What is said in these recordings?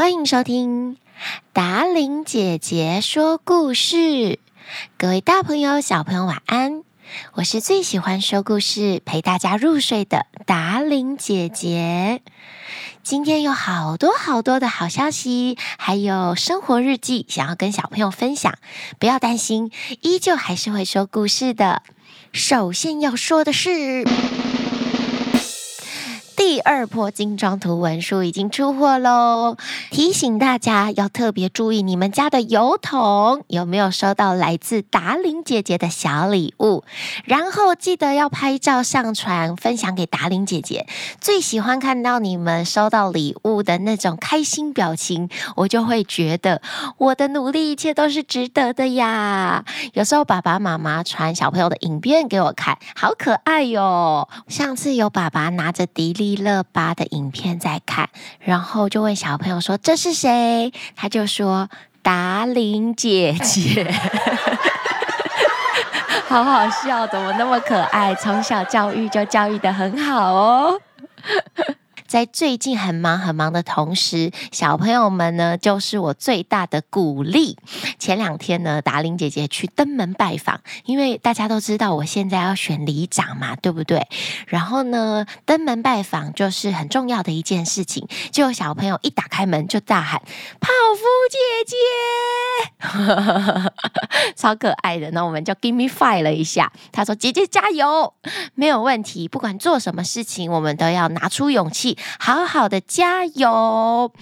欢迎收听达玲姐姐说故事。各位大朋友、小朋友，晚安！我是最喜欢说故事、陪大家入睡的达玲姐姐。今天有好多好多的好消息，还有生活日记，想要跟小朋友分享。不要担心，依旧还是会说故事的。首先要说的是。第二波精装图文书已经出货喽！提醒大家要特别注意，你们家的邮筒有没有收到来自达玲姐姐的小礼物？然后记得要拍照上传，分享给达玲姐姐。最喜欢看到你们收到礼物的那种开心表情，我就会觉得我的努力一切都是值得的呀！有时候爸爸妈妈传小朋友的影片给我看，好可爱哟！上次有爸爸拿着迪丽乐巴的影片在看，然后就问小朋友说：“这是谁？”他就说：“达琳姐姐。”好好笑，怎么那么可爱？从小教育就教育的很好哦。在最近很忙很忙的同时，小朋友们呢，就是我最大的鼓励。前两天呢，达玲姐姐去登门拜访，因为大家都知道我现在要选里长嘛，对不对？然后呢，登门拜访就是很重要的一件事情。就有小朋友一打开门就大喊：“泡芙！” 超可爱的。那我们就 give me five 了一下。他说：“姐姐加油，没有问题。不管做什么事情，我们都要拿出勇气。”好好的加油！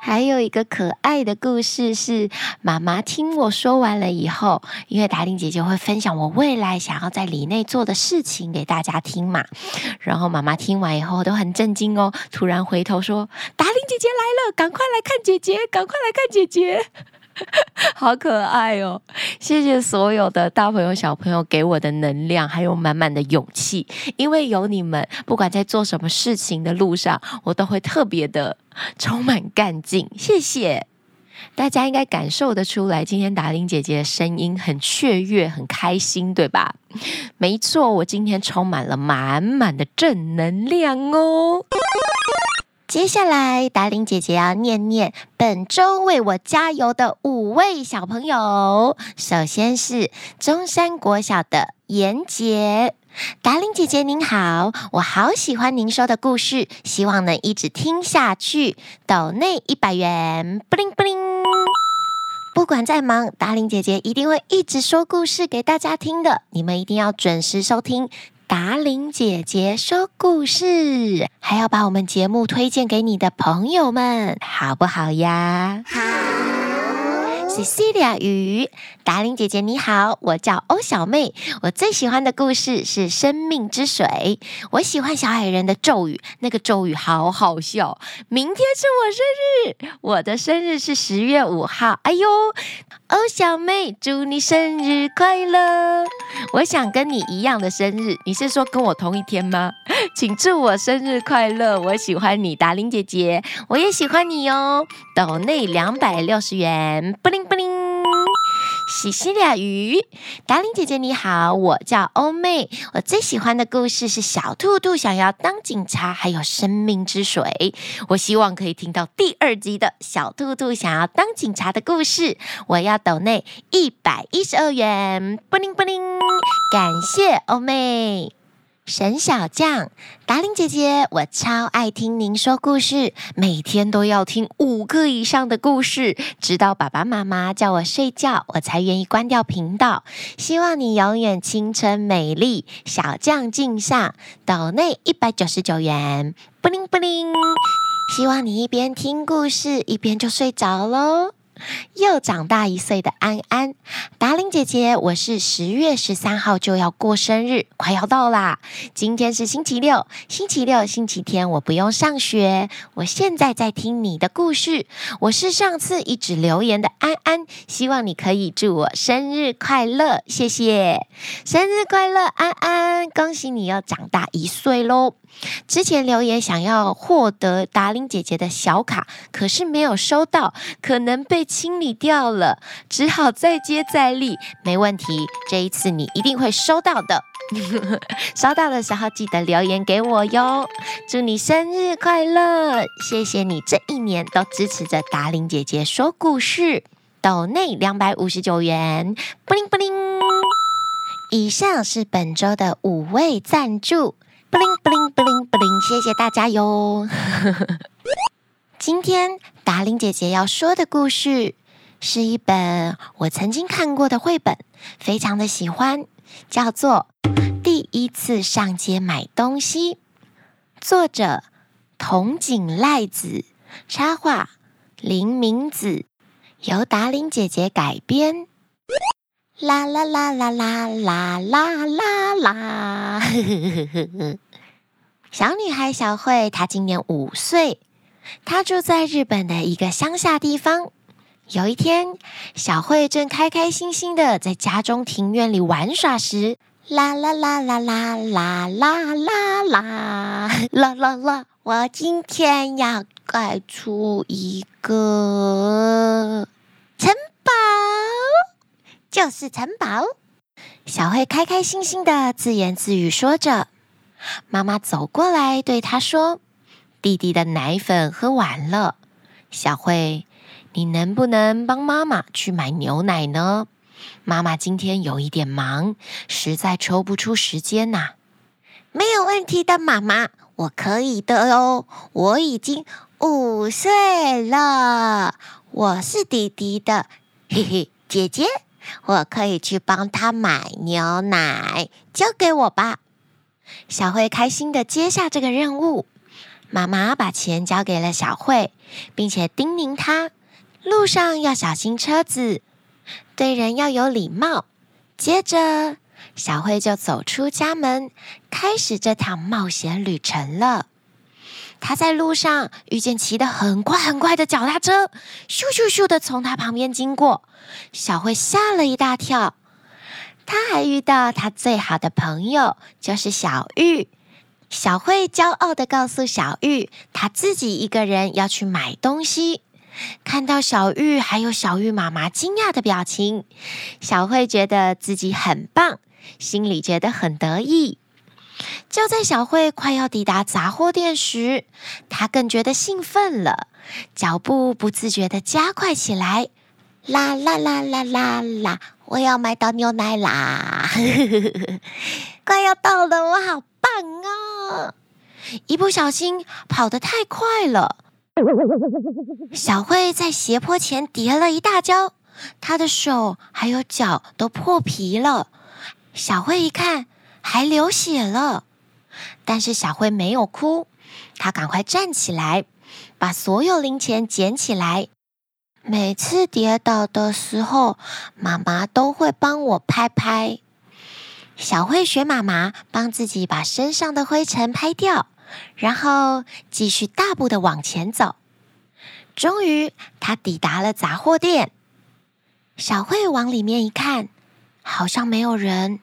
还有一个可爱的故事是，妈妈听我说完了以后，因为达令姐姐会分享我未来想要在里内做的事情给大家听嘛。然后妈妈听完以后都很震惊哦，突然回头说：“达令姐姐来了，赶快来看姐姐，赶快来看姐姐。” 好可爱哦！谢谢所有的大朋友、小朋友给我的能量，还有满满的勇气。因为有你们，不管在做什么事情的路上，我都会特别的充满干劲。谢谢大家，应该感受得出来，今天达伶姐姐的声音很雀跃、很开心，对吧？没错，我今天充满了满满的正能量哦。接下来，达玲姐姐要念念本周为我加油的五位小朋友。首先是中山国小的严杰，达玲姐姐您好，我好喜欢您说的故事，希望能一直听下去。抖内一百元，布灵布灵。不管再忙，达玲姐姐一定会一直说故事给大家听的，你们一定要准时收听。达琳姐姐说故事，还要把我们节目推荐给你的朋友们，好不好呀？好。Cecilia 鱼，达玲姐姐你好，我叫欧小妹。我最喜欢的故事是《生命之水》。我喜欢小矮人的咒语，那个咒语好好笑。明天是我生日，我的生日是十月五号。哎呦，欧小妹，祝你生日快乐！我想跟你一样的生日，你是说跟我同一天吗？请祝我生日快乐！我喜欢你，达玲姐姐，我也喜欢你哦。岛内两百六十元，布灵。布灵，西西里鱼，达令姐姐你好，我叫欧妹。我最喜欢的故事是小兔兔想要当警察，还有生命之水。我希望可以听到第二集的小兔兔想要当警察的故事。我要抖内一百一十二元，布灵布灵，感谢欧妹。沈小将，达令姐姐，我超爱听您说故事，每天都要听五个以上的故事，直到爸爸妈妈叫我睡觉，我才愿意关掉频道。希望你永远青春美丽，小将敬上，抖内一百九十九元，布灵布灵。希望你一边听故事，一边就睡着喽。又长大一岁的安安，达伶姐姐，我是十月十三号就要过生日，快要到啦。今天是星期六，星期六、星期天我不用上学。我现在在听你的故事。我是上次一直留言的安安，希望你可以祝我生日快乐，谢谢。生日快乐，安安，恭喜你又长大一岁喽。之前留言想要获得达伶姐姐的小卡，可是没有收到，可能被清理掉了，只好再接再厉。没问题，这一次你一定会收到的。收到的时候记得留言给我哟。祝你生日快乐！谢谢你这一年都支持着达玲姐姐说故事。斗内两百五十九元，布灵布灵。以上是本周的五位赞助，布灵布灵布灵布灵，谢谢大家哟。今天达伶姐姐要说的故事是一本我曾经看过的绘本，非常的喜欢，叫做《第一次上街买东西》，作者童井赖子，插画林明子。由达伶姐姐改编，啦啦啦啦啦啦啦啦啦！小女孩小慧，她今年五岁，她住在日本的一个乡下地方。有一天，小慧正开开心心的在家中庭院里玩耍时，啦啦啦啦啦啦啦啦啦 啦啦啦！我今天要盖出一个。城堡就是城堡。小慧开开心心的自言自语说着。妈妈走过来对她说：“弟弟的奶粉喝完了，小慧，你能不能帮妈妈去买牛奶呢？妈妈今天有一点忙，实在抽不出时间呐。”没有问题的，妈妈，我可以的哦。我已经五岁了。我是弟弟的，嘿嘿，姐姐，我可以去帮他买牛奶，交给我吧。小慧开心的接下这个任务。妈妈把钱交给了小慧，并且叮咛她路上要小心车子，对人要有礼貌。接着，小慧就走出家门，开始这趟冒险旅程了。她在路上遇见骑得很快很快的脚踏车，咻咻咻的从她旁边经过，小慧吓了一大跳。她还遇到她最好的朋友，就是小玉。小慧骄傲的告诉小玉，她自己一个人要去买东西。看到小玉还有小玉妈妈惊讶的表情，小慧觉得自己很棒，心里觉得很得意。就在小慧快要抵达杂货店时，她更觉得兴奋了，脚步不自觉的加快起来。啦啦啦啦啦啦！我要买到牛奶啦！快要到了，我好棒哦！一不小心跑得太快了，小慧在斜坡前跌了一大跤，她的手还有脚都破皮了。小慧一看，还流血了，但是小慧没有哭，她赶快站起来，把所有零钱捡起来。每次跌倒的时候，妈妈都会帮我拍拍。小慧学妈妈帮自己把身上的灰尘拍掉，然后继续大步的往前走。终于，她抵达了杂货店。小慧往里面一看，好像没有人。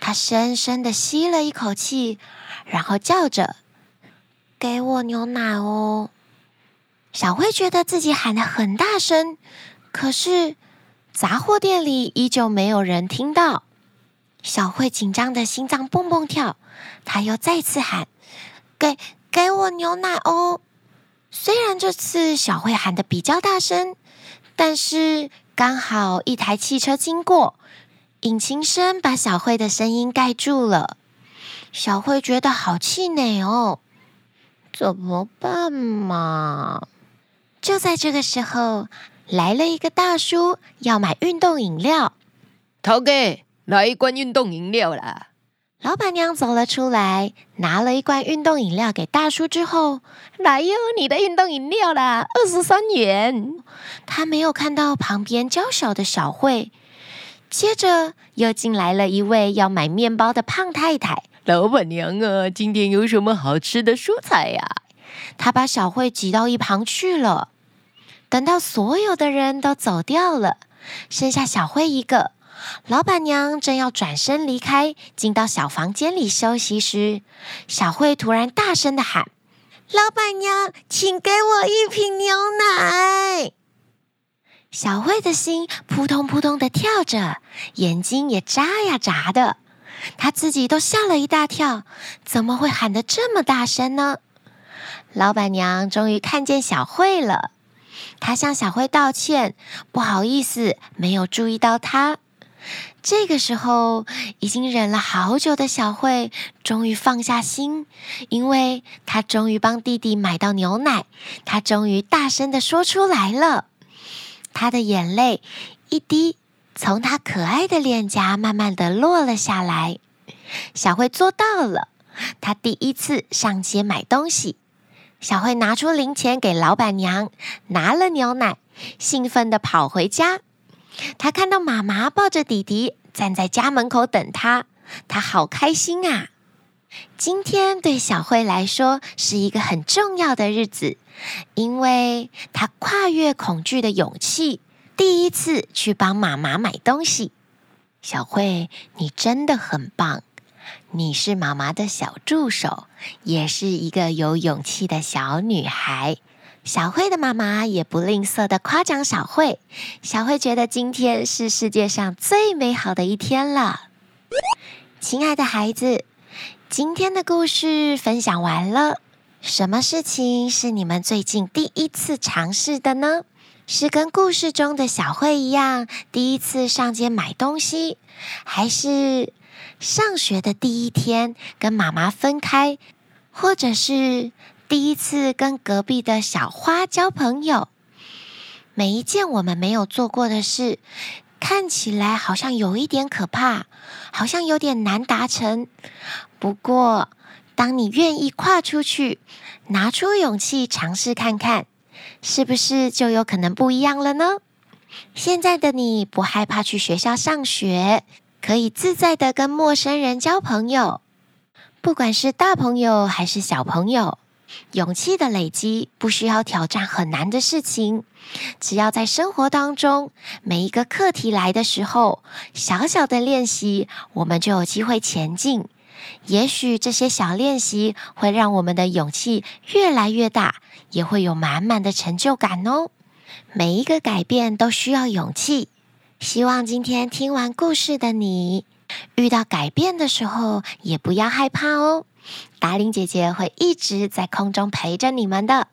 她深深的吸了一口气，然后叫着：“给我牛奶哦！”小慧觉得自己喊得很大声，可是杂货店里依旧没有人听到。小慧紧张的心脏蹦蹦跳，她又再次喊：“给给我牛奶哦！”虽然这次小慧喊得比较大声，但是刚好一台汽车经过。引擎声把小慧的声音盖住了，小慧觉得好气馁哦，怎么办嘛？就在这个时候，来了一个大叔要买运动饮料。投给，来一罐运动饮料啦！老板娘走了出来，拿了一罐运动饮料给大叔之后，来哟，你的运动饮料啦，二十三元。他没有看到旁边娇小的小慧。接着又进来了一位要买面包的胖太太。老板娘啊，今天有什么好吃的蔬菜呀？他把小慧挤到一旁去了。等到所有的人都走掉了，剩下小慧一个。老板娘正要转身离开，进到小房间里休息时，小慧突然大声地喊：“老板娘，请给我一瓶牛奶！”小慧的心扑通扑通的跳着，眼睛也眨呀眨的。她自己都吓了一大跳，怎么会喊得这么大声呢？老板娘终于看见小慧了，她向小慧道歉，不好意思，没有注意到她。这个时候，已经忍了好久的小慧终于放下心，因为她终于帮弟弟买到牛奶，她终于大声的说出来了，她的眼泪一滴从她可爱的脸颊慢慢的落了下来。小慧做到了，她第一次上街买东西。小慧拿出零钱给老板娘，拿了牛奶，兴奋的跑回家。他看到妈妈抱着弟弟站在家门口等他，他好开心啊！今天对小慧来说是一个很重要的日子，因为她跨越恐惧的勇气，第一次去帮妈妈买东西。小慧，你真的很棒，你是妈妈的小助手，也是一个有勇气的小女孩。小慧的妈妈也不吝啬地夸奖小慧。小慧觉得今天是世界上最美好的一天了。亲爱的孩子，今天的故事分享完了。什么事情是你们最近第一次尝试的呢？是跟故事中的小慧一样，第一次上街买东西，还是上学的第一天跟妈妈分开，或者是……第一次跟隔壁的小花交朋友，每一件我们没有做过的事，看起来好像有一点可怕，好像有点难达成。不过，当你愿意跨出去，拿出勇气尝试看看，是不是就有可能不一样了呢？现在的你不害怕去学校上学，可以自在的跟陌生人交朋友，不管是大朋友还是小朋友。勇气的累积不需要挑战很难的事情，只要在生活当中每一个课题来的时候，小小的练习，我们就有机会前进。也许这些小练习会让我们的勇气越来越大，也会有满满的成就感哦。每一个改变都需要勇气。希望今天听完故事的你，遇到改变的时候也不要害怕哦。达令姐姐会一直在空中陪着你们的。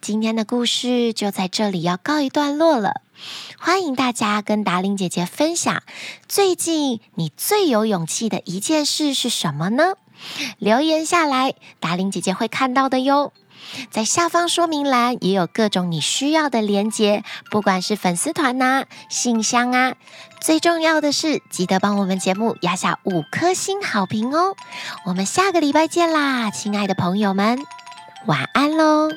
今天的故事就在这里要告一段落了。欢迎大家跟达令姐姐分享，最近你最有勇气的一件事是什么呢？留言下来，达令姐姐会看到的哟。在下方说明栏也有各种你需要的连接，不管是粉丝团呐、信箱啊，最重要的是记得帮我们节目压下五颗星好评哦。我们下个礼拜见啦，亲爱的朋友们，晚安喽。